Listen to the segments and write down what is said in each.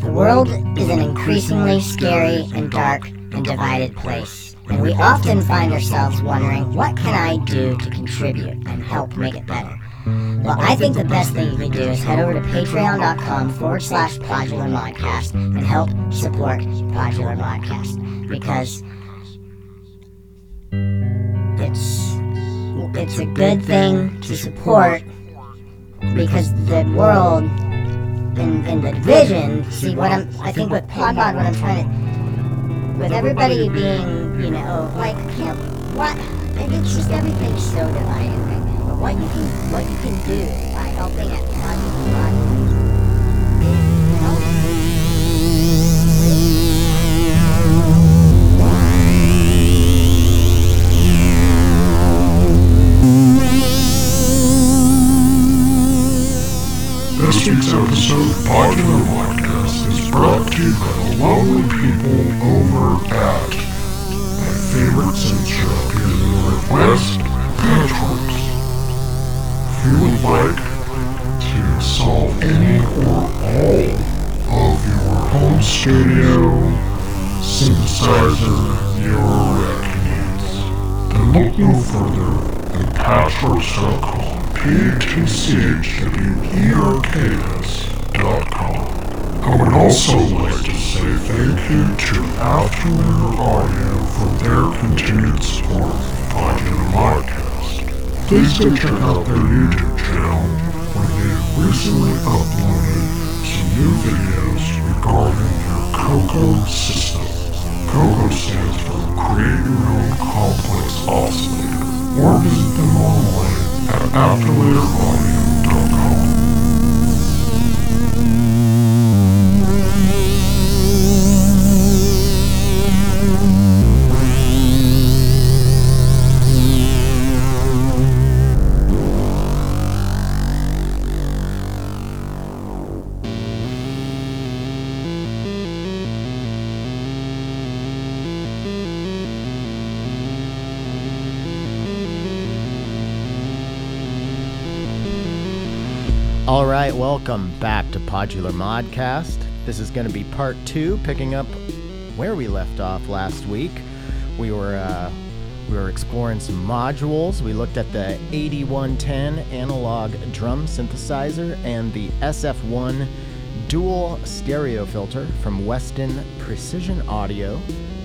The world is an increasingly scary and dark and divided place, and we often find ourselves wondering, what can I do to contribute and help make it better? Well, I think the best thing you can do is head over to patreon.com forward slash Podular Modcast and help support Podular Modcast because it's it's a good thing to support because the world in, in the vision. see what I'm I think with Podbod what I'm trying to with everybody being you know like you know what it's just everything's so divided right now but what you can what you can do by helping it This week's episode of Podular Modcast is brought to you by the lovely people over at my favorite synth shop here in the Northwest, Patchwerks. If you would like to solve any or all of your home studio synthesizer your rack needs, then look no further than Patchwerks.com. P-A-T-C-H-W-E-R-K-S.com. I would also like to say thank you to After Later Audio for their continued support of Podular Podcast. Please go check out their YouTube channel where they recently uploaded some new videos regarding their COCO system. COCO stands for Create Your Own Complex Oscillator. Or visit them online at afterlateraudio.com. welcome back to Podular Modcast. This is going to be part two, picking up where we left off last week. We were uh, we were exploring some modules. We looked at the 8110 analog drum synthesizer and the SF1 dual stereo filter from Weston Precision Audio.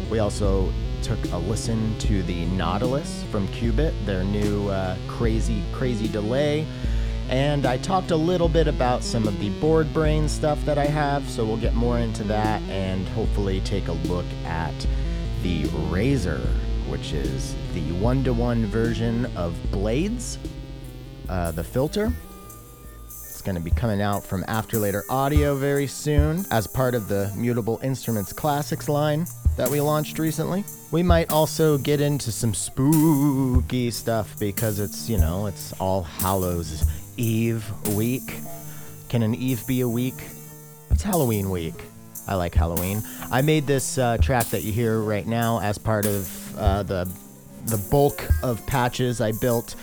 We also took a listen to the Nautilus from Qu-Bit, their new uh, crazy crazy delay and I talked a little bit about some of the Boredbrain stuff that I have, so we'll get more into that and hopefully take a look at the Razor, which is the one to one version of Blades, uh, the filter. It's going to be coming out from After Later Audio very soon as part of the Mutable Instruments Classics line that we launched recently. We might also get into some spooky stuff because it's, you know, it's All Hallows Eve week. Can an Eve be a week? It's Halloween week. I like Halloween. I made this uh, track that you hear right now as part of uh, the the bulk of patches I built,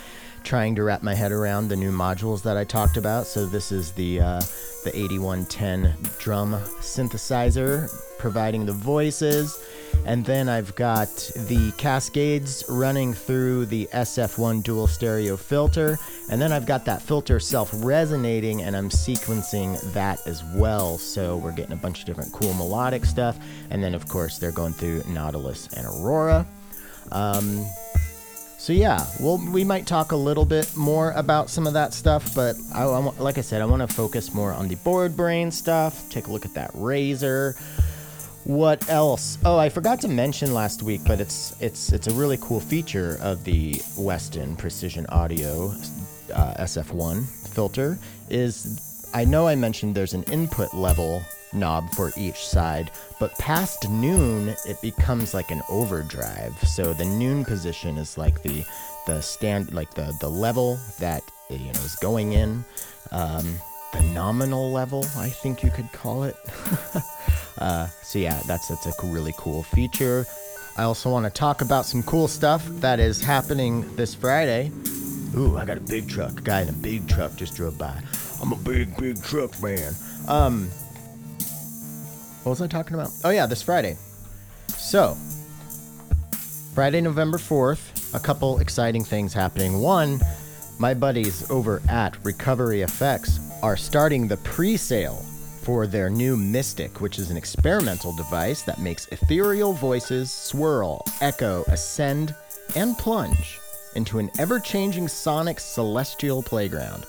trying to wrap my head around the new modules that I talked about. So this is the uh, the 8110 drum synthesizer providing the voices. And then I've got the Cascades running through the SF1 dual stereo filter. And then I've got that filter self resonating and I'm sequencing that as well. So we're getting a bunch of different cool melodic stuff. And then, of course, they're going through Nautilus and Aurora. Um, so yeah, well, we might talk a little bit more about some of that stuff, but I, I, like I said, I want to focus more on the Boredbrain stuff. Take a look at that razor. What else? Oh, I forgot to mention last week, but it's it's it's a really cool feature of the Weston Precision Audio uh, SF1 filter. Is I know I mentioned there's an input level knob for each side, but past noon it becomes like an overdrive. So the noon position is like the the stand like the the level that you know is going in. Um, the nominal level, I think you could call it. uh, so yeah, that's that's a really cool feature. I also want to talk about some cool stuff that is happening this Friday. Ooh, I got a big truck. A guy in a big truck just drove by. I'm a big, big truck man. Um, what was I talking about? Oh yeah, this Friday. So, Friday, November 4th, a couple exciting things happening. One, my buddies over at Recovery Effects are starting the pre sale for their new Mystic, which is an experimental device that makes ethereal voices swirl, echo, ascend, and plunge into an ever changing sonic celestial playground.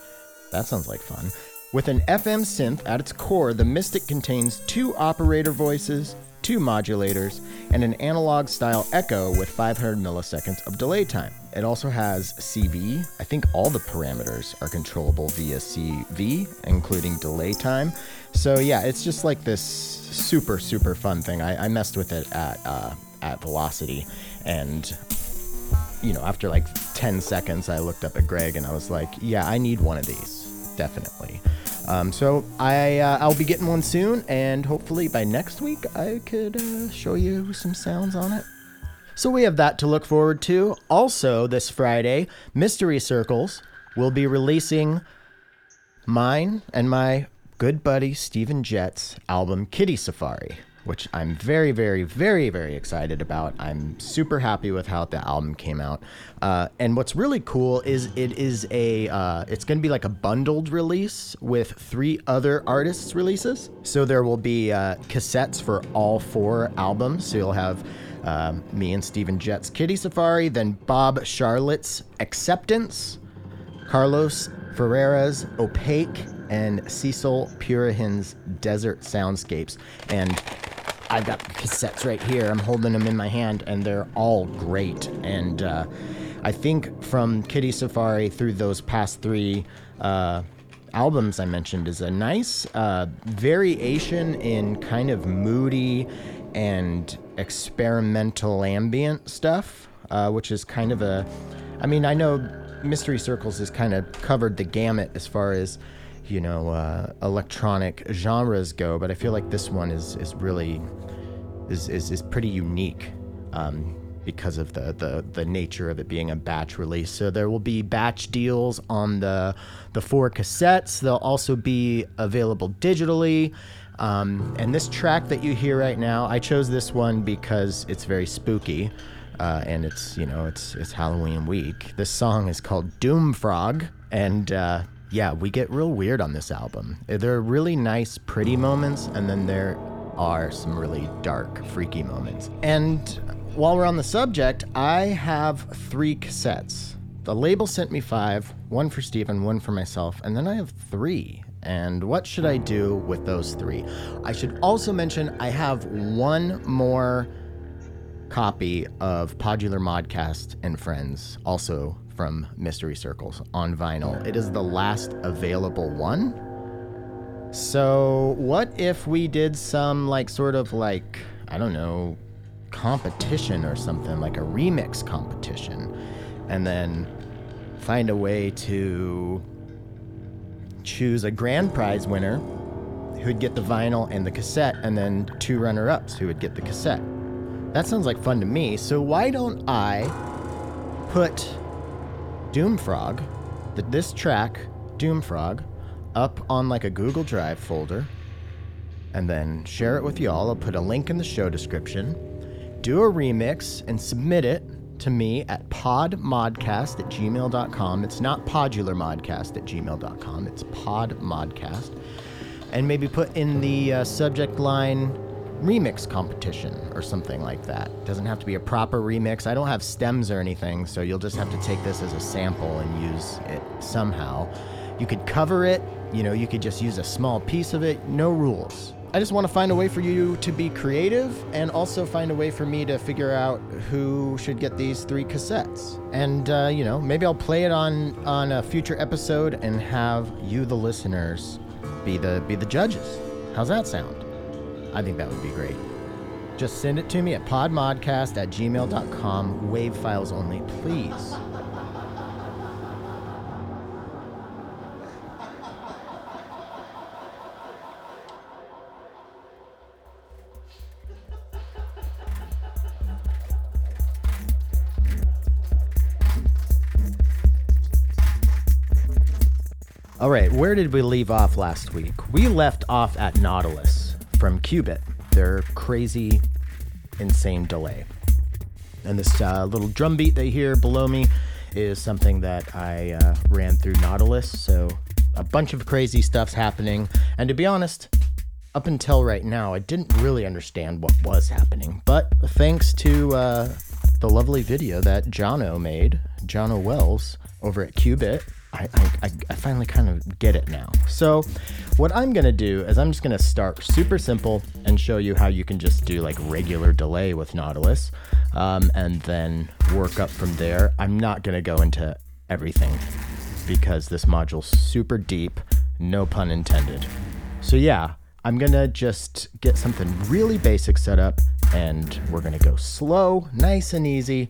That sounds like fun. With an FM synth at its core, the Mystic contains two operator voices, two modulators, and an analog style echo with 500 milliseconds of delay time. It also has CV. I think all the parameters are controllable via CV, including delay time. So yeah, it's just like this super super fun thing. I, I messed with it at uh, at Velocity, and you know after like 10 seconds, I looked up at Greg and I was like, yeah, I need one of these, definitely. Um, so I uh, I'll be getting one soon, and hopefully by next week I could uh, show you some sounds on it. So we have that to look forward to. Also, this Friday, Mystery Circles will be releasing mine and my good buddy Steven Jett's album Kitty Safari, which I'm very, very, very, very excited about. I'm super happy with how the album came out. Uh, and what's really cool is it is a uh, it's going to be like a bundled release with three other artists' releases. So there will be uh, cassettes for all four albums. So you'll have. Um, me and Steven Jett's Kitty Safari, then Bob Charlotte's Acceptance, Carlos Ferreira's Opaque, and Cecil Purihin's Desert Soundscapes. And I've got cassettes right here. I'm holding them in my hand, and they're all great. And uh, I think from Kitty Safari through those past three uh, albums I mentioned is a nice uh, variation in kind of moody and experimental ambient stuff, uh, which is kind of a. I mean, I know Mystery Circles has kind of covered the gamut as far as you know uh, electronic genres go, but I feel like this one is is really is is, is pretty unique. Um, because of the, the the nature of it being a batch release. So there will be batch deals on the the four cassettes. They'll also be available digitally. Um, and this track that you hear right now, I chose this one because it's very spooky, uh, and it's you know it's it's Halloween week. This song is called Doom Frog, and uh, yeah, we get real weird on this album. Eh, there are really nice, pretty moments, and then there are some really dark, freaky moments. And while we're on the subject, I have three cassettes. The label sent me five, one for Steven, one for myself, and then I have three. And what should I do with those three? I should also mention I have one more copy of Podular Modcast and Friends, also from Mystery Circles on vinyl. It is the last available one. So, what if we did some, like, sort of like, I don't know, competition or something, like a remix competition, and then find a way to choose a grand prize winner who'd get the vinyl and the cassette, and then two runner ups who would get the cassette. That sounds like fun to me, so why don't I put Doomfrog, the, this track, Doomfrog, up on like a Google Drive folder, and then share it with y'all. I'll put a link in the show description. Do a remix and submit it to me at podmodcast at gmail.com. It's not podularmodcast at gmail.com, it's podmodcast. And maybe put in the uh, subject line remix competition or something like that. Doesn't have to be a proper remix. I don't have stems or anything, so you'll just have to take this as a sample and use it somehow. You could cover it, you know, you could just use a small piece of it, no rules. I just want to find a way for you to be creative and also find a way for me to figure out who should get these three cassettes. And uh, you know, maybe I'll play it on on a future episode and have you the listeners be the be the judges. How's that sound? I think that would be great. Just send it to me at podmodcast at gmail.com. Wave files only, please. All right, where did we leave off last week? We left off at Nautilus from Qu-Bit. their crazy, insane delay. And this uh, little drum beat they hear below me is something that I uh, ran through Nautilus. So a bunch of crazy stuff's happening. And to be honest, up until right now, I didn't really understand what was happening. But thanks to uh, the lovely video that Jono made, Jono Wells, over at Qubit, I, I, I finally kind of get it now. So, what I'm gonna do is I'm just gonna start super simple and show you how you can just do like regular delay with Nautilus, um, and then work up from there. I'm not gonna go into everything because this module's super deep, no pun intended. So, yeah, I'm gonna just get something really basic set up and we're gonna go slow, nice and easy.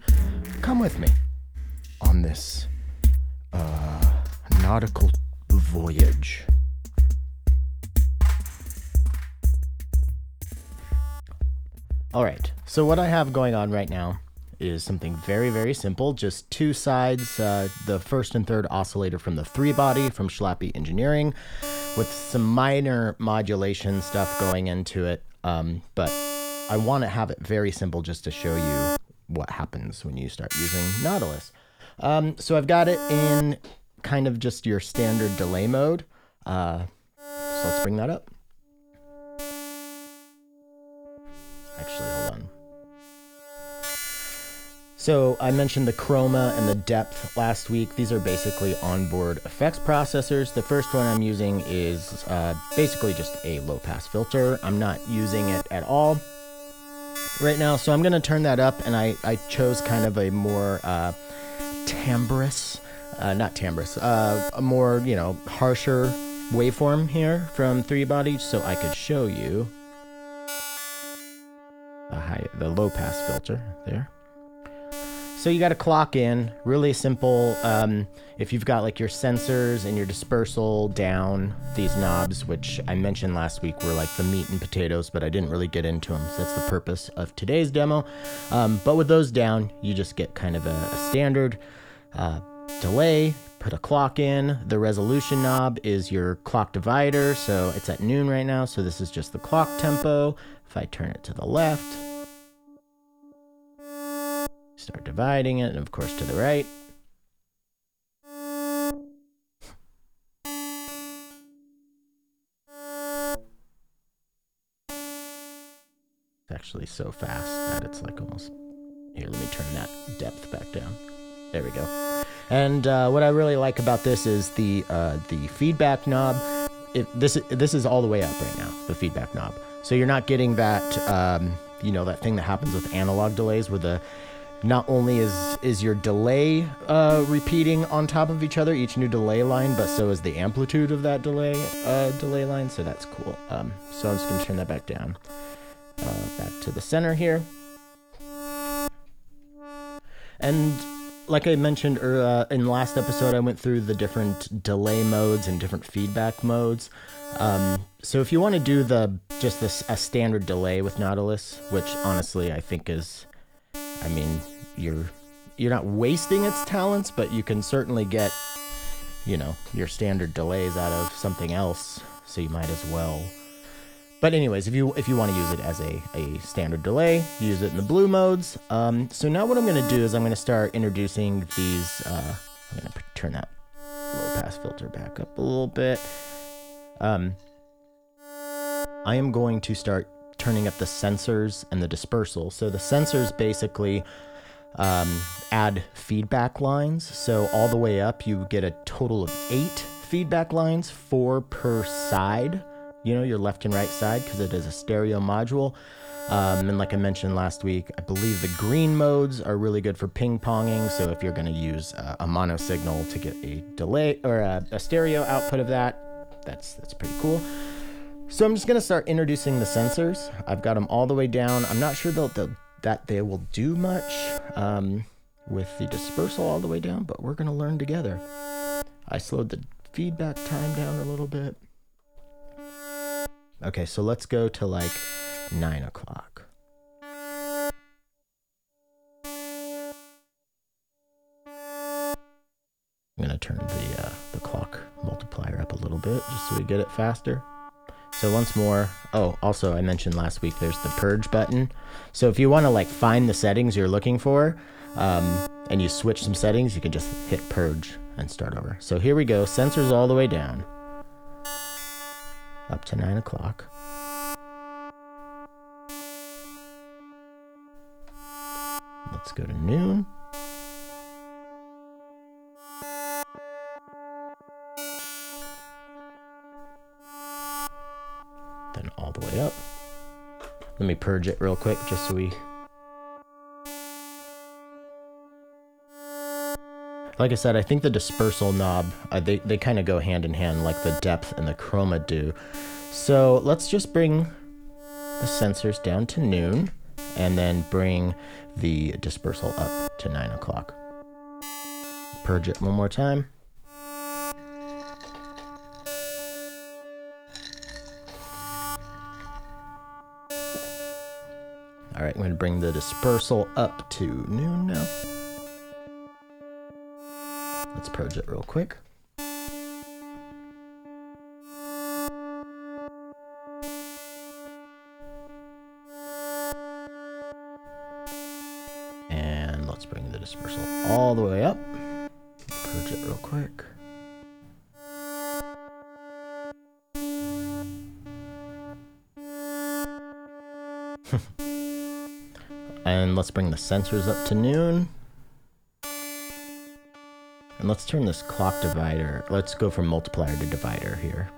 Come with me on this uh, nautical voyage. All right, so what I have going on right now is something very, very simple. Just two sides, uh, the first and third oscillator from the three body from Schlappi Engineering, with some minor modulation stuff going into it. Um, but I want to have it very simple just to show you what happens when you start using Nautilus. Um, so I've got it in kind of just your standard delay mode. Uh, so let's bring that up. Actually, hold on. So I mentioned the chroma and the depth last week. These are basically onboard effects processors. The first one I'm using is uh, basically just a low pass filter. I'm not using it at all right now, so I'm going to turn that up, and I, I chose kind of a more uh, timbrous, uh, not timbrous, uh, a more, you know, harsher waveform here from Three Body so I could show you the, high, the low pass filter there. So you got to clock in, really simple. Um, if you've got like your sensors and your dispersal down, these knobs, which I mentioned last week were like the meat and potatoes, but I didn't really get into them. So that's the purpose of today's demo. Um, but with those down, you just get kind of a, a standard uh, delay, put a clock in. The resolution knob is your clock divider. So it's at noon right now. So this is just the clock tempo. If I turn it to the left, Start dividing it, and of course to the right. It's actually so fast that it's like almost. Here, let me turn that depth back down. There we go. And uh, what I really like about this is the uh, the feedback knob. It, this this is all the way up right now. The feedback knob. So you're not getting that um, you know that thing that happens with analog delays where the not only is is your delay uh, repeating on top of each other each new delay line but so is the amplitude of that delay uh, delay line so that's cool um, so i'm just to turn that back down uh, back to the center here and like i mentioned uh, in last episode i went through the different delay modes and different feedback modes um, so if you want to do the just this a standard delay with nautilus which honestly i think is I mean, you're you're not wasting its talents, but you can certainly get, you know, your standard delays out of something else. So you might as well. But anyways, if you if you want to use it as a, a standard delay, use it in the blue modes. Um, so now what I'm going to do is I'm going to start introducing these. Uh, I'm going to turn that low pass filter back up a little bit. Um, I am going to start turning up the sensors and the dispersal. So the sensors basically um, add feedback lines. So all the way up, you get a total of eight feedback lines, four per side. You know, your left and right side, because it is a stereo module. Um, and like I mentioned last week, I believe the green modes are really good for ping ponging. So if you're going to use uh, a mono signal to get a delay or a, a stereo output of that, that's that's pretty cool. So I'm just going to start introducing the sensors. I've got them all the way down. I'm not sure they'll, they'll, that they will do much um, with the dispersal all the way down, but we're going to learn together. I slowed the feedback time down a little bit. Okay, so let's go to like 9 o'clock. I'm to turn the, uh, the clock multiplier up a little bit just so we get it faster. So once more, oh, also I mentioned last week there's the purge button. So if you want to like find the settings you're looking for, um, and you switch some settings, you can just hit purge and start over. So here we go, sensors all the way down, up to nine o'clock. Let's go to noon. Then all the way up. Let me purge it real quick just so we. Like I said, I think the dispersal knob, uh, they, they kind of go hand in hand like the depth and the chroma do. So let's just bring the sensors down to noon and then bring the dispersal up to 9 o'clock. Purge it one more time. All right, I'm going to bring the dispersal up to noon now. Let's purge it real quick. And let's bring the dispersal all the way up. Purge it real quick. and let's bring the sensors up to noon. And let's turn this clock divider. Let's go from multiplier to divider here.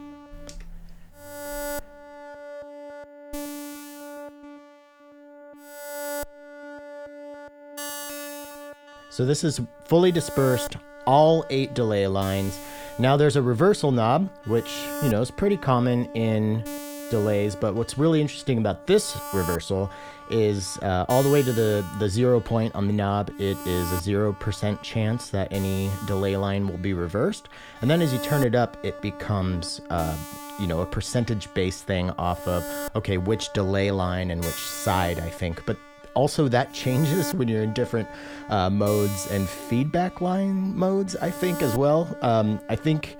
So this is fully dispersed, all eight delay lines. Now there's a reversal knob, which, you know, is pretty common in delays, but what's really interesting about this reversal is uh, all the way to the, the zero point on the knob, it is a 0% chance that any delay line will be reversed. And then as you turn it up, it becomes, uh, you know, a percentage based thing off of, okay, which delay line and which side, I think. But also that changes when you're in different uh, modes and feedback line modes, I think, as well. Um, I think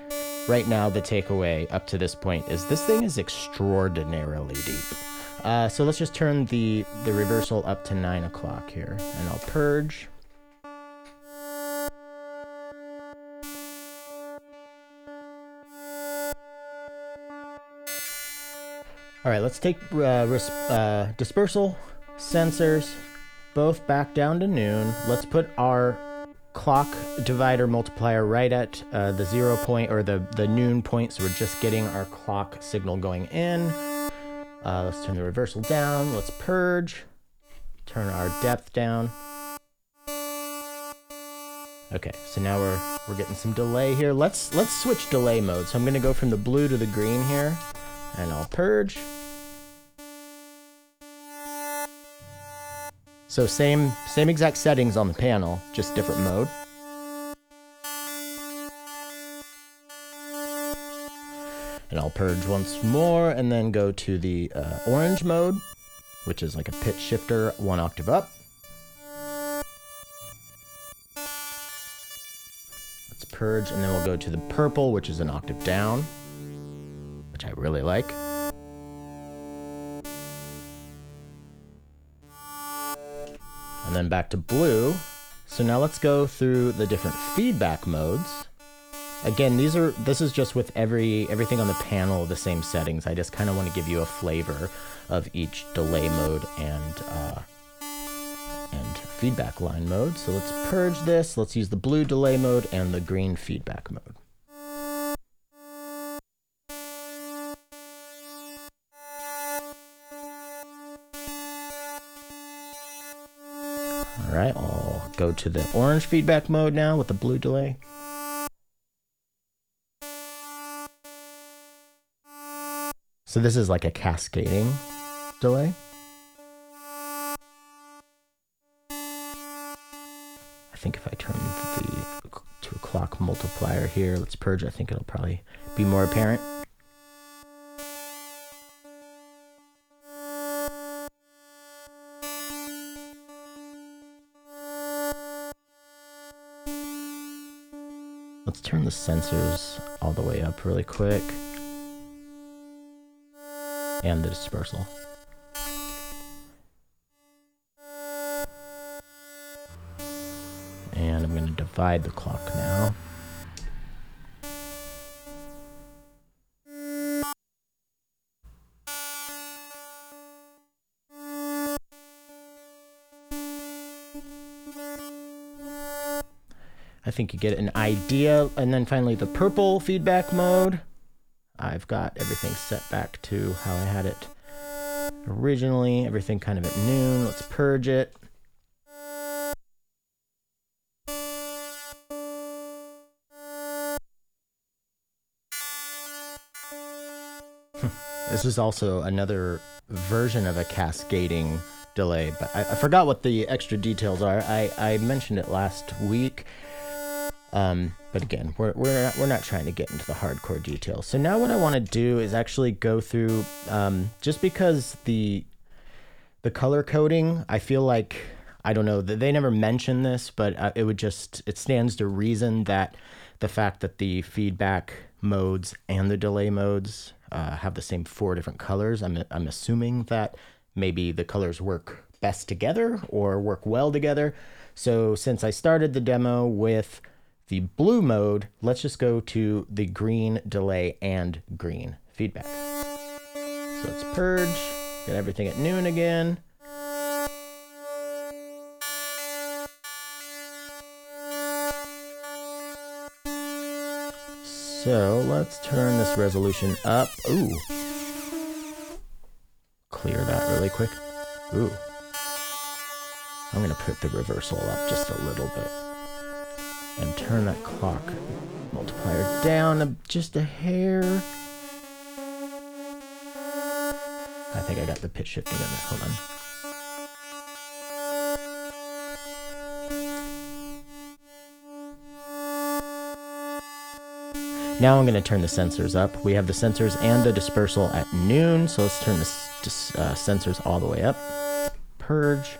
right now the takeaway up to this point is this thing is extraordinarily deep. Uh, so let's just turn the, the reversal up to 9 o'clock here, and I'll purge. All right, let's take uh, uh, dispersal, sensors, both back down to noon. Let's put our clock divider multiplier right at uh, the zero point or the, the noon point, so we're just getting our clock signal going in. Uh, let's turn the reversal down. Let's purge. Turn our depth down. Okay, so now we're we're getting some delay here. Let's let's switch delay mode. So I'm gonna go from the blue to the green here, and I'll purge. So same same exact settings on the panel, just different mode. And I'll purge once more and then go to the uh, orange mode, which is like a pitch shifter one octave up. Let's purge and then we'll go to the purple, which is an octave down, which I really like. And then back to blue. So now let's go through the different feedback modes. Again, these are this is just with every everything on the panel the same settings. I just kind of want to give you a flavor of each delay mode and uh, and feedback line mode. So let's purge this. Let's use the blue delay mode and the green feedback mode. All right, I'll go to the orange feedback mode now with the blue delay. So this is like a cascading delay. I think if I turn the to a clock multiplier here, let's purge, I think it'll probably be more apparent. Let's turn the sensors all the way up really quick. And the dispersal. And I'm going to divide the clock now. I think you get an idea. And then finally, the purple feedback mode. I've got everything set back to how I had it originally. Everything kind of at noon. Let's purge it. Hmm. this is also another version of a cascading delay, but I, I forgot what the extra details are. I, I mentioned it last week. Um, but again, we're, we're, not, we're not trying to get into the hardcore details. So now what I want to do is actually go through, um, just because the, the color coding, I feel like, I don't know, they never mention this, but uh, it would just, it stands to reason that the fact that the feedback modes and the delay modes uh, have the same four different colors, I'm, I'm assuming that maybe the colors work best together or work well together. So since I started the demo with the blue mode, let's just go to the green delay and green feedback. So let's purge, get everything at noon again. So let's turn this resolution up. Ooh. Clear that really quick. Ooh. I'm gonna put the reversal up just a little bit and turn that clock multiplier down just a hair. I think I got the pitch shifting on there. Hold on. Now I'm going to turn the sensors up. We have the sensors and the dispersal at noon, so let's turn the uh, sensors all the way up. Purge.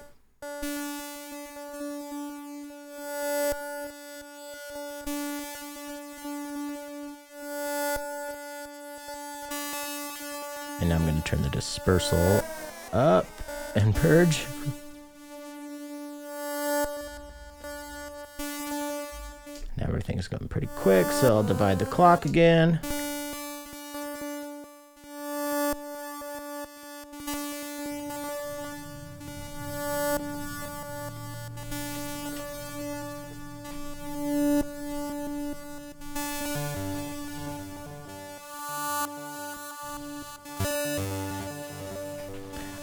Dispersal up and purge. Now everything's going pretty quick, so I'll divide the clock again.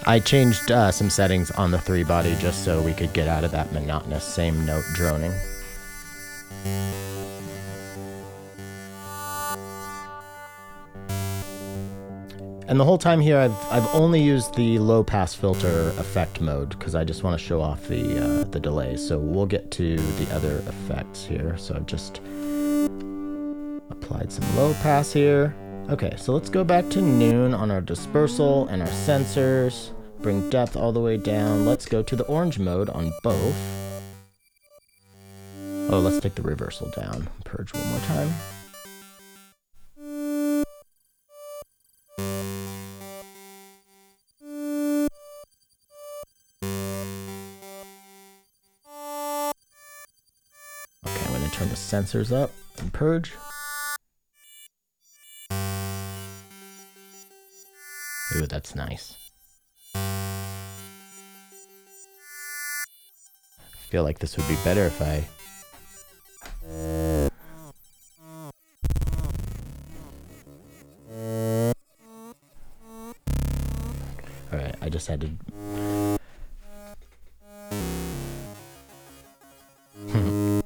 I changed uh, some settings on the three body just so we could get out of that monotonous same note droning. And the whole time here, I've, I've only used the low pass filter effect mode because I just want to show off the, uh, the delay. So we'll get to the other effects here. So I've just applied some low pass here. Okay, so let's go back to noon on our dispersal and our sensors. Bring depth all the way down. Let's go to the orange mode on both. Oh, let's take the reversal down. Purge one more time. Okay, I'm going to turn the sensors up and purge. That's nice. I feel like this would be better if I... Alright, I just had to...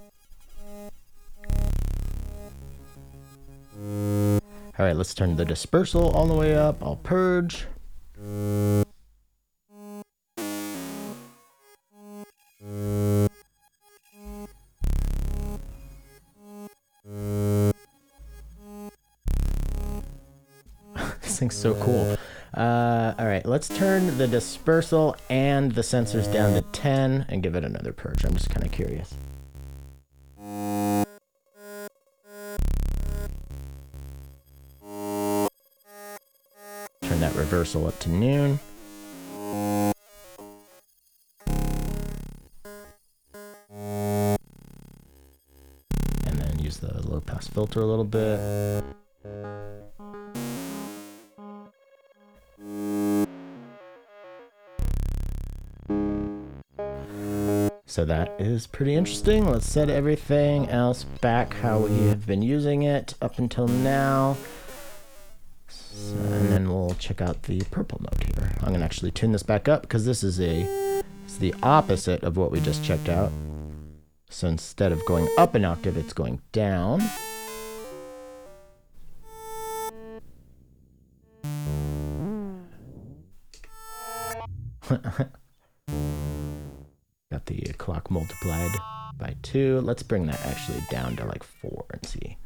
Alright, let's turn the dispersal all the way up. I'll purge. this thing's so cool. Uh, all right, let's turn the dispersal and the sensors down to 10 and give it another purge. I'm just kind of curious. Reversal up to noon. And then use the low pass filter a little bit. So that is pretty interesting. Let's set everything else back how we have been using it up until now. Check out the purple mode here. I'm gonna actually tune this back up because this is a it's the opposite of what we just checked out. So instead of going up an octave, it's going down. Got the clock multiplied by two. Let's bring that actually down to like four and see.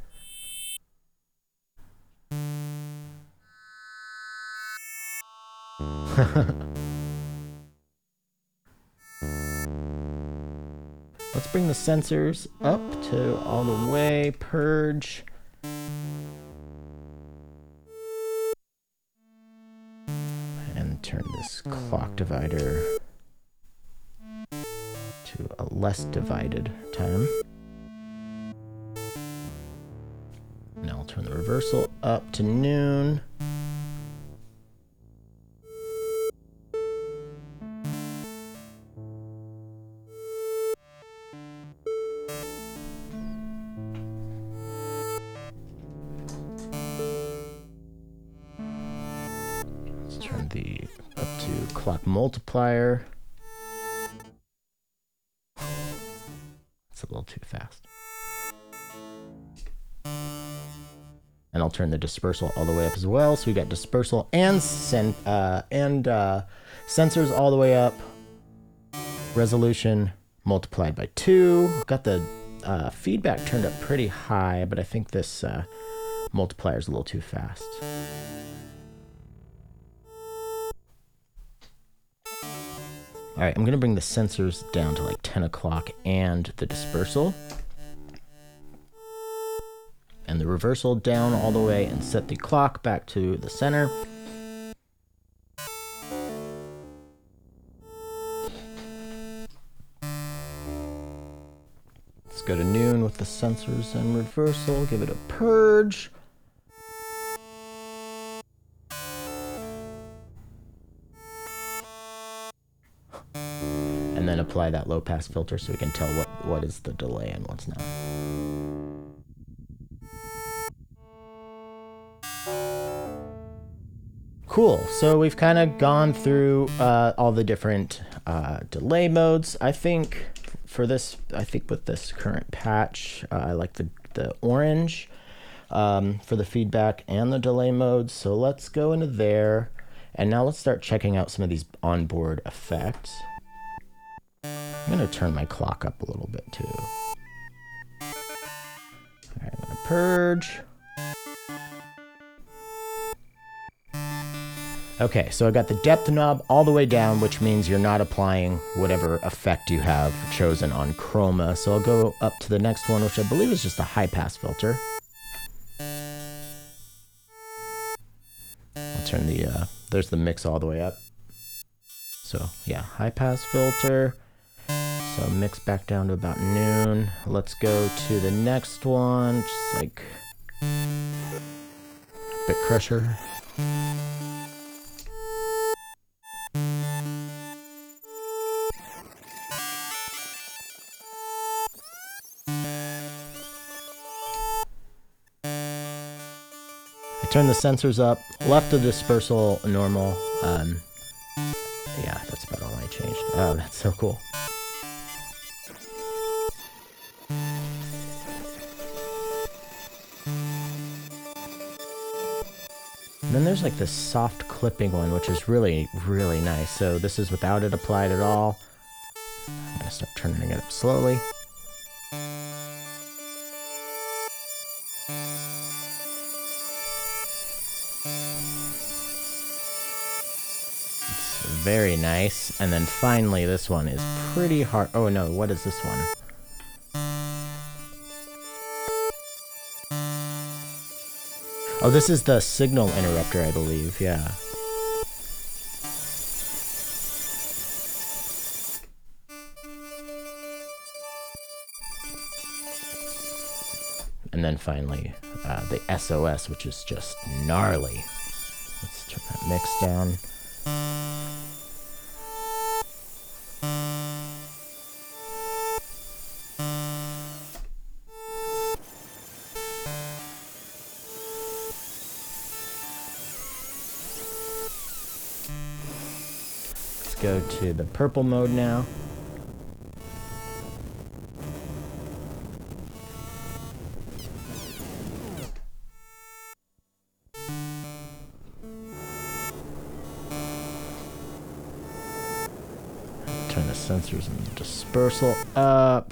Let's bring the sensors up to all the way, purge. And turn this clock divider to a less divided time. Now I'll turn the reversal up to noon. Multiplier. It's a little too fast. And I'll turn the dispersal all the way up as well. So we got dispersal and sen- uh, and uh, sensors all the way up. Resolution multiplied by two. Got the uh, feedback turned up pretty high, but I think this uh, multiplier is a little too fast. All right, I'm gonna bring the sensors down to like 10 o'clock and the dispersal. And the reversal down all the way and set the clock back to the center. Let's go to noon with the sensors and reversal, give it a purge. And then apply that low pass filter so we can tell what, what is the delay and what's not. Cool. So we've kind of gone through uh, all the different uh, delay modes. I think for this, I think with this current patch, uh, I like the, the orange um, for the feedback and the delay modes. So let's go into there. And now let's start checking out some of these onboard effects. I'm gonna turn my clock up a little bit too. Alright, I'm gonna purge. Okay, so I got the depth knob all the way down, which means you're not applying whatever effect you have chosen on chroma. So I'll go up to the next one, which I believe is just a high pass filter. I'll turn the, uh, there's the mix all the way up. So yeah, high pass filter. So mix back down to about noon. Let's go to the next one, just like bit crusher. I turned the sensors up, left the dispersal normal. Um, yeah, that's about all I changed. Oh, that's so cool. Then there's like this soft clipping one, which is really, really nice. So this is without it applied at all. I'm gonna start turning it up slowly. It's very nice. And then finally, this one is pretty hard. Oh no, what is this one? Oh, this is the signal interrupter, I believe, yeah. And then finally, uh, the SOS, which is just gnarly. Let's turn that mix down. To the purple mode now. Turn the sensors and dispersal up.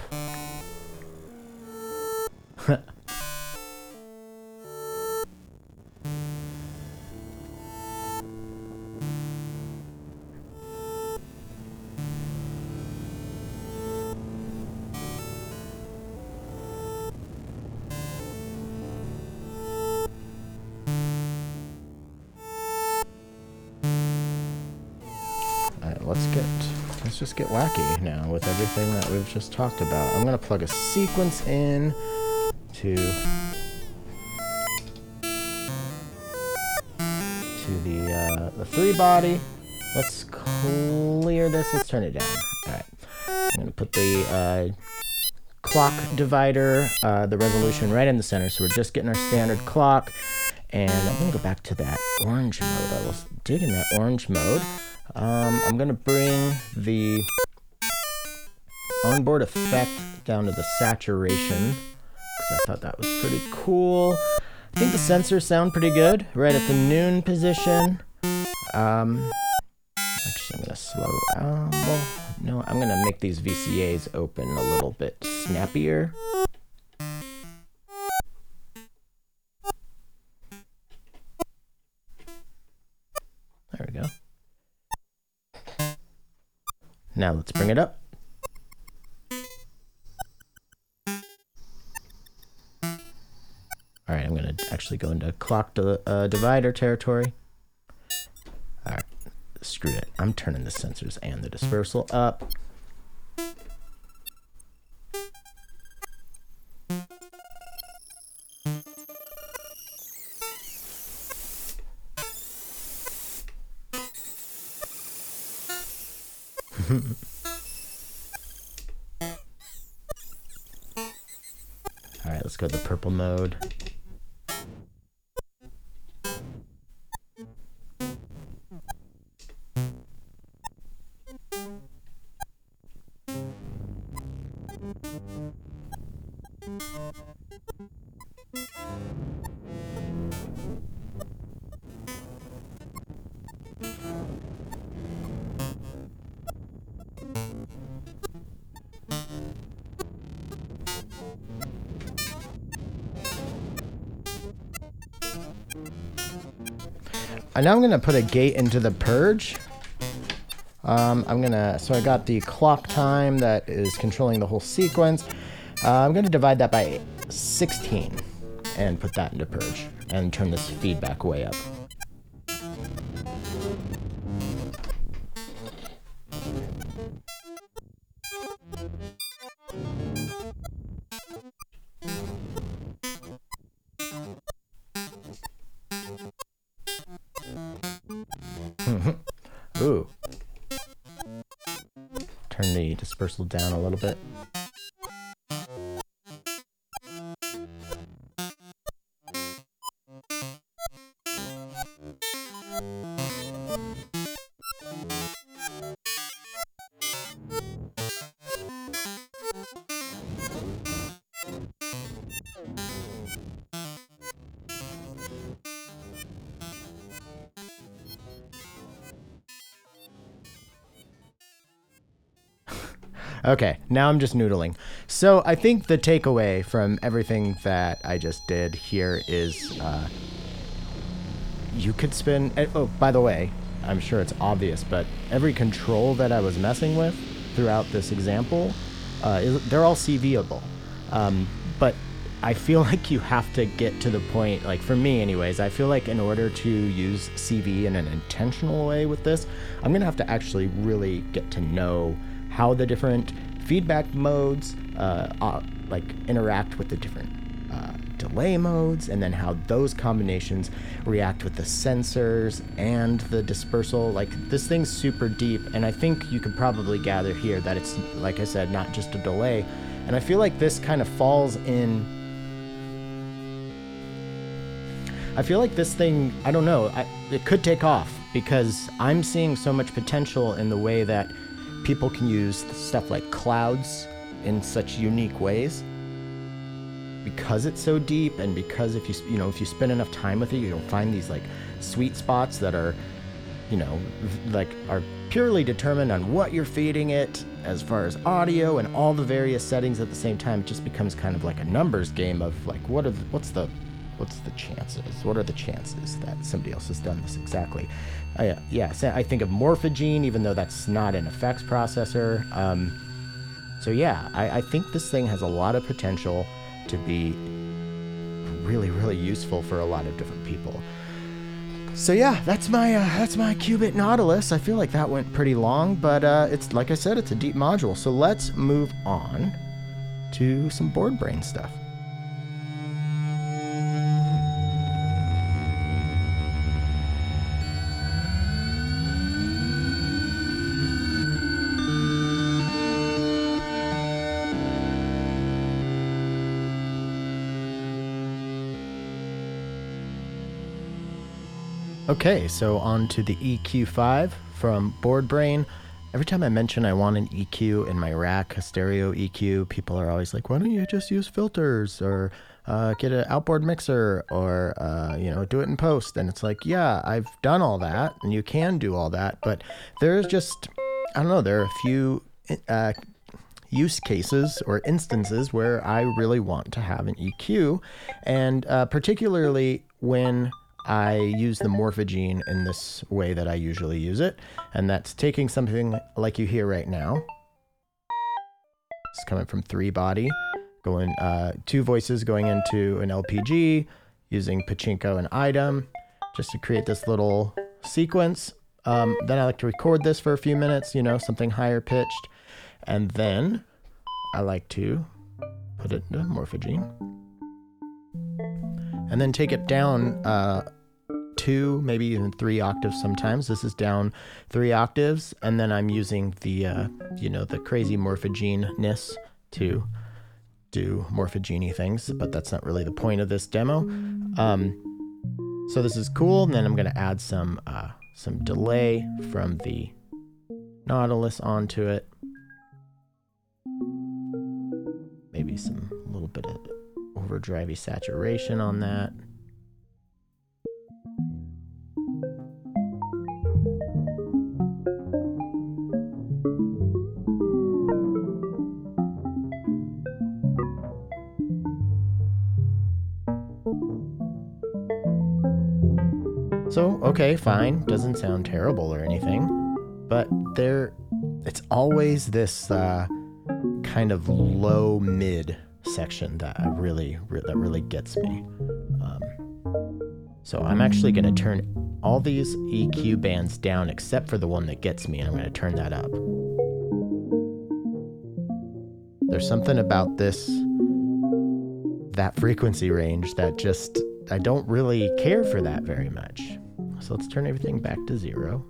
Just get wacky now with everything that we've just talked about. I'm gonna plug a sequence in to to the uh, the three body. Let's clear this. Let's turn it down. Alright. I'm gonna put the uh, clock divider, uh, the resolution right in the center. So we're just getting our standard clock. And I'm gonna go back to that orange mode. I was digging that orange mode. Um, I'm gonna bring the onboard effect down to the saturation because I thought that was pretty cool. I think the sensors sound pretty good right at the noon position. Um, actually, I'm gonna slow. Well, no, I'm gonna make these VCAs open a little bit snappier. Now let's bring it up. All right, I'm gonna actually go into clock di- uh, divider territory. All right, screw it. I'm turning the sensors and the dispersal up. All right, let's go to the purple mode. And now I'm gonna put a gate into the purge. Um, I'm gonna, so I got the clock time that is controlling the whole sequence. Uh, I'm gonna divide that by 16 and put that into purge and turn this feedback way up. Down a little bit. Okay, now I'm just noodling. So I think the takeaway from everything that I just did here is uh, you could spin. eh, Oh, by the way, I'm sure it's obvious, but every control that I was messing with throughout this example, uh, is, they're all CVable. Um, but I feel like you have to get to the point, like for me, anyways, I feel like in order to use CV in an intentional way with this, I'm gonna have to actually really get to know how the different feedback modes uh, uh, like interact with the different uh, delay modes, and then how those combinations react with the sensors and the dispersal. Like this thing's super deep, and I think you could probably gather here that it's, like I said, not just a delay. And I feel like this kind of falls in. I feel like this thing, I don't know, I, it could take off because I'm seeing so much potential in the way that people can use stuff like clouds in such unique ways. Because it's so deep and because if you you know if you spend enough time with it you'll find these like sweet spots that are you know like are purely determined on what you're feeding it as far as audio and all the various settings at the same time. It just becomes kind of like a numbers game of like what are the, what's the what's the chances? What are the chances that somebody else has done this exactly? Uh, yeah i think of Morphagene even though that's not an effects processor. Um, so yeah I, I think this thing has a lot of potential to be really really useful for a lot of different people. So yeah that's my uh, that's my Qu-Bit nautilus. I feel like that went pretty long but uh, it's like i said it's a deep module. So let's move on to some Boredbrain stuff Okay, so on to the EQ5 from Boredbrain. Every time I mention I want an EQ in my rack, a stereo EQ, people are always like, why don't you just use filters or uh, get an outboard mixer or, uh, you know, do it in post? And it's like, yeah, I've done all that and you can do all that, but there's just, I don't know, there are a few uh, use cases or instances where I really want to have an EQ, and uh, particularly when I use the Morphagene in this way that I usually use it, and that's taking something like you hear right now. It's coming from three body, going uh, two voices going into an LPG, using pachinko and item, just to create this little sequence. Um, then I like to record this for a few minutes, you know, something higher pitched, and then I like to put it into Morphagene and then take it down uh, two, maybe even three octaves sometimes. This is down three octaves, and then I'm using the uh, you know the crazy Morphagene ness to do morphogeny things, but that's not really the point of this demo. Um, so this is cool, and then I'm going to add some uh, some delay from the Nautilus onto it. Maybe some overdrivey saturation on that. So, okay, fine. Doesn't sound terrible or anything. But there, it's always this uh, kind of low mid section that I really, re- that really gets me. Um, so I'm actually going to turn all these EQ bands down except for the one that gets me, I'm going to turn that up. There's something about this, that frequency range that just, I don't really care for that very much. So let's turn everything back to zero.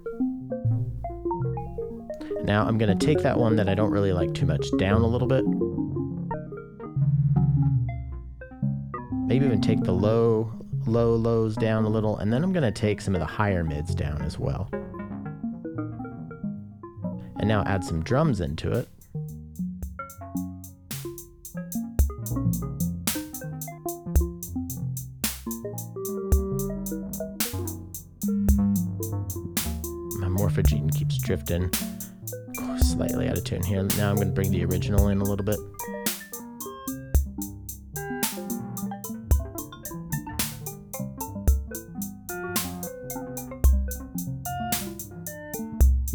Now I'm going to take that one that I don't really like too much down a little bit. Maybe even take the low, low lows down a little, and then I'm to take some of the higher mids down as well. And now add some drums into it. My Morphagene keeps drifting slightly out of tune here. Now I'm going to bring the original in a little bit.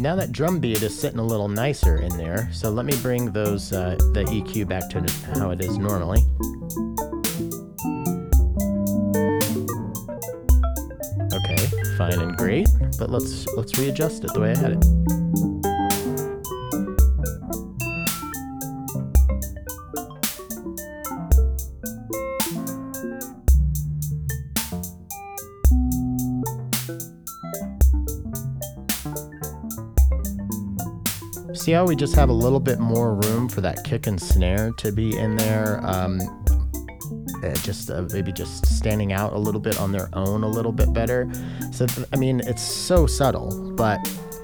Now that drum beat is sitting a little nicer in there, so let me bring those uh, the EQ back to how it is normally. Okay, fine and great, but let's let's readjust it the way I had it. We just have a little bit more room for that kick and snare to be in there? Um, uh, just uh, maybe just standing out a little bit on their own a little bit better. So, th- I mean, it's so subtle, but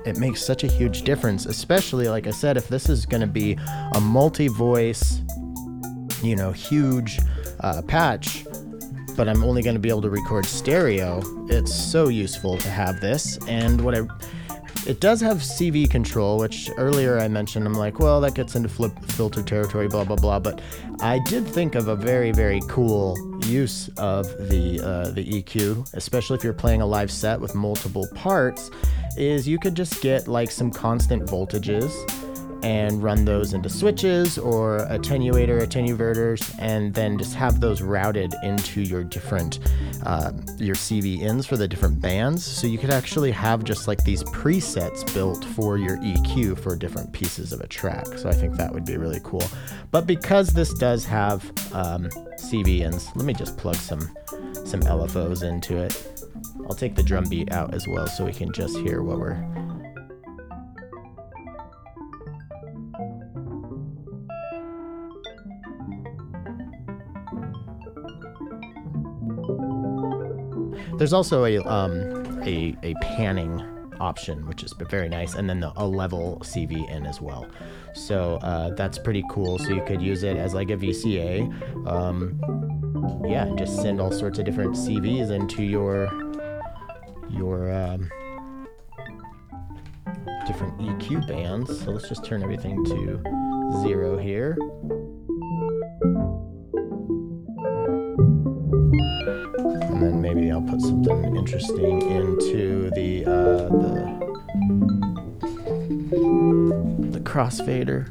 it makes such a huge difference, especially, like I said, if this is going to be a multi voice, you know, huge uh, patch but I'm only going to be able to record stereo, it's so useful to have this. And what I it does have CV control, which earlier I mentioned. I'm like, well, that gets into flip filter territory, blah blah blah. But I did think of a very very cool use of the uh, the EQ, especially if you're playing a live set with multiple parts. Is you could just get like some constant voltages and run those into switches or attenuator attenuverters and then just have those routed into your different uh, your cv ins for the different bands. So you could actually have just like these presets built for your eq for different pieces of a track. So i think that would be really cool. But because this does have um, cv ins let me just plug some some lfos into it. I'll take the drum beat out as well so we can just hear what we're There's also a um, a, a panning option, which is very nice, and then the, a level CV in as well. So uh, that's pretty cool. So you could use it as like a VCA. Um, yeah, and just send all sorts of different CVs into your your um, different EQ bands. So let's just turn everything to zero here. I'll put something interesting into the uh, the the crossfader.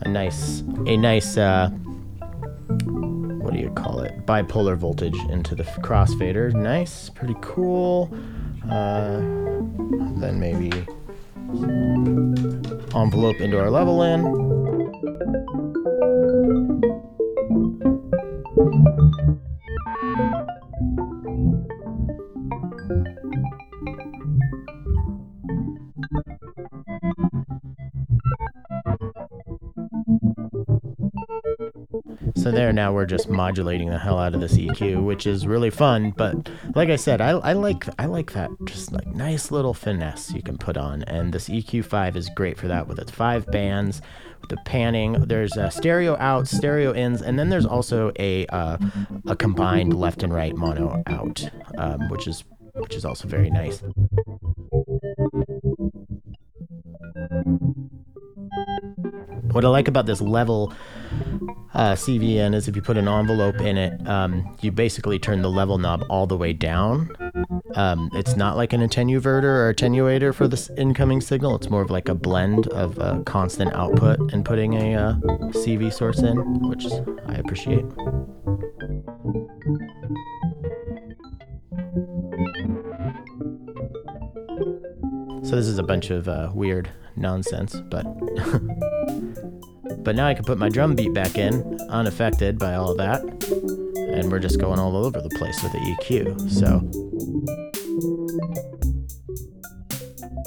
A nice, a nice uh, call it? Bipolar voltage into the crossfader. Nice, pretty cool. Uh, then maybe envelope into our level in. So there now we're just modulating the hell out of this EQ, which is really fun. But like I said, I, I like I like that just like nice little finesse you can put on, and this EQ5 is great for that with its five bands, the panning. There's a stereo out, stereo ins, and then there's also a uh, a combined left and right mono out, um, which is which is also very nice. What I like about this level uh, CVN is if you put an envelope in it, um, you basically turn the level knob all the way down. Um, it's not like an attenuverter or attenuator for this incoming signal. It's more of like a blend of uh, constant output and putting a uh, CV source in, which I appreciate. So this is a bunch of uh, weird nonsense, but but now I can put my drum beat back in, unaffected by all of that, and we're just going all over the place with the EQ. So.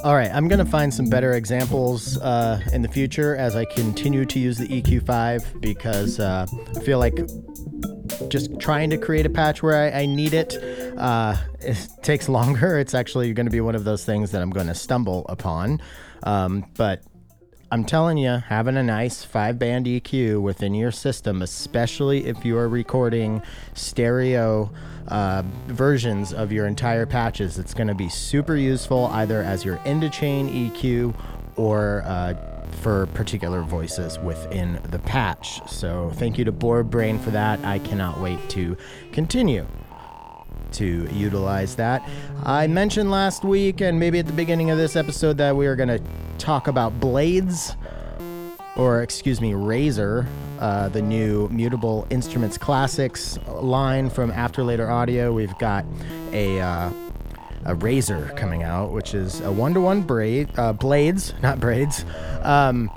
All right, I'm gonna find some better examples uh, in the future as I continue to use the EQ5 because uh, I feel like just trying to create a patch where I, I need it, uh, it takes longer. It's actually going to be one of those things that I'm going to stumble upon. Um, but I'm telling you, having a nice five band EQ within your system, especially if you are recording stereo uh, versions of your entire patches, it's going to be super useful either as your end of chain EQ or uh, for particular voices within the patch. So thank you to Boredbrain for that. I cannot wait to continue to utilize that. I mentioned last week and maybe at the beginning of this episode that we are going to talk about blades, or excuse me, Razor, uh, the new Mutable Instruments Classics line from After Later Audio. We've got a uh, a razor coming out, which is a one-to-one braid uh, blades, not braids. Um,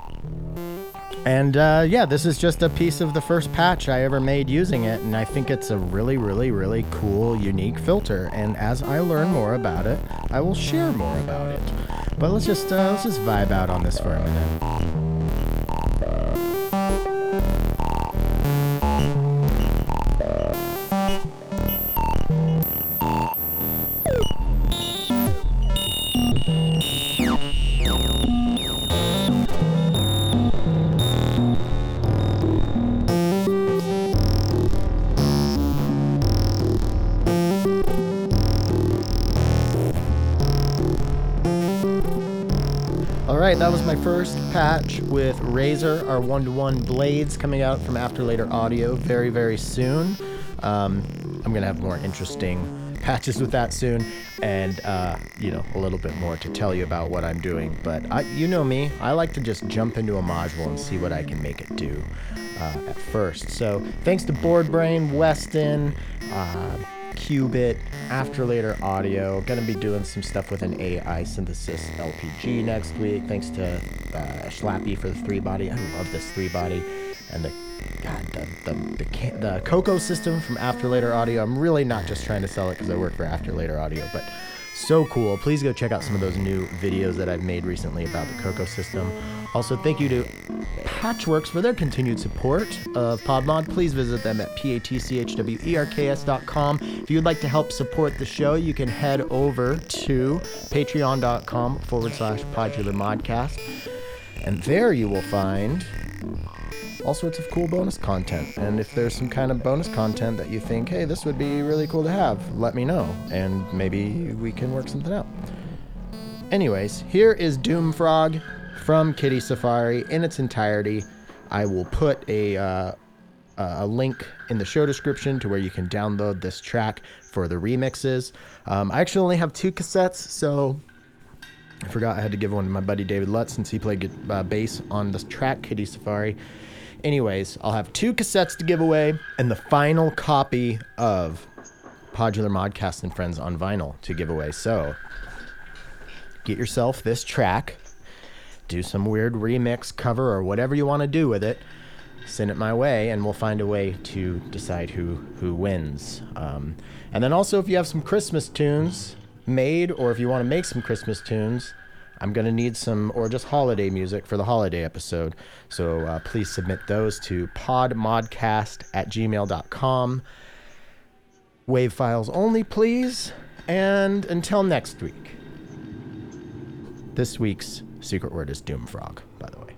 and uh, yeah, this is just a piece of the first patch I ever made using it, and I think it's a really, really, really cool, unique filter. And as I learn more about it, I will share more about it. But let's just uh, let's just vibe out on this for a minute. Right, that was my first patch with Razor, our one-to-one blades coming out from After Later Audio very, very soon. Um, I'm gonna have more interesting patches with that soon, and uh, you know a little bit more to tell you about what I'm doing. But I, you know me, I like to just jump into a module and see what I can make it do uh, at first. So thanks to Boredbrain, Weston. Uh, Qu-Bit, After Later Audio. Gonna be doing some stuff with an AI synthesis LPG next week. Thanks to uh, Schlappi for the three body. I love this three body. And the God, the the, the, the Coco system from After Later Audio. I'm really not just trying to sell it because I work for After Later Audio, but so cool. Please go check out some of those new videos that I've made recently about the Coco system. Also, thank you to Patchwerks for their continued support of Podmod. Please visit them at patchwerks.com. If you'd like to help support the show, you can head over to patreon.com forward slash Podular Modcast. And there you will find all sorts of cool bonus content. And if there's some kind of bonus content that you think, hey, this would be really cool to have, let me know. And maybe we can work something out. Anyways, here is Doomfrog from Kitty Safari in its entirety. I will put a uh, a link in the show description to where you can download this track for the remixes. Um, I actually only have two cassettes, so I forgot I had to give one to my buddy David Lutz since he played uh, bass on this track, Kitty Safari. Anyways, I'll have two cassettes to give away and the final copy of Podular Modcast and Friends on vinyl to give away. So get yourself this track, do some weird remix, cover, or whatever you want to do with it. Send it my way, and we'll find a way to decide who who wins. Um, and then also, if you have some Christmas tunes made, or if you want to make some Christmas tunes, I'm gonna need some, or just holiday music for the holiday episode. So uh, please submit those to podmodcast at gmail.com. Wave files only, please. And until next week. This week's secret word is Doomfrog, by the way.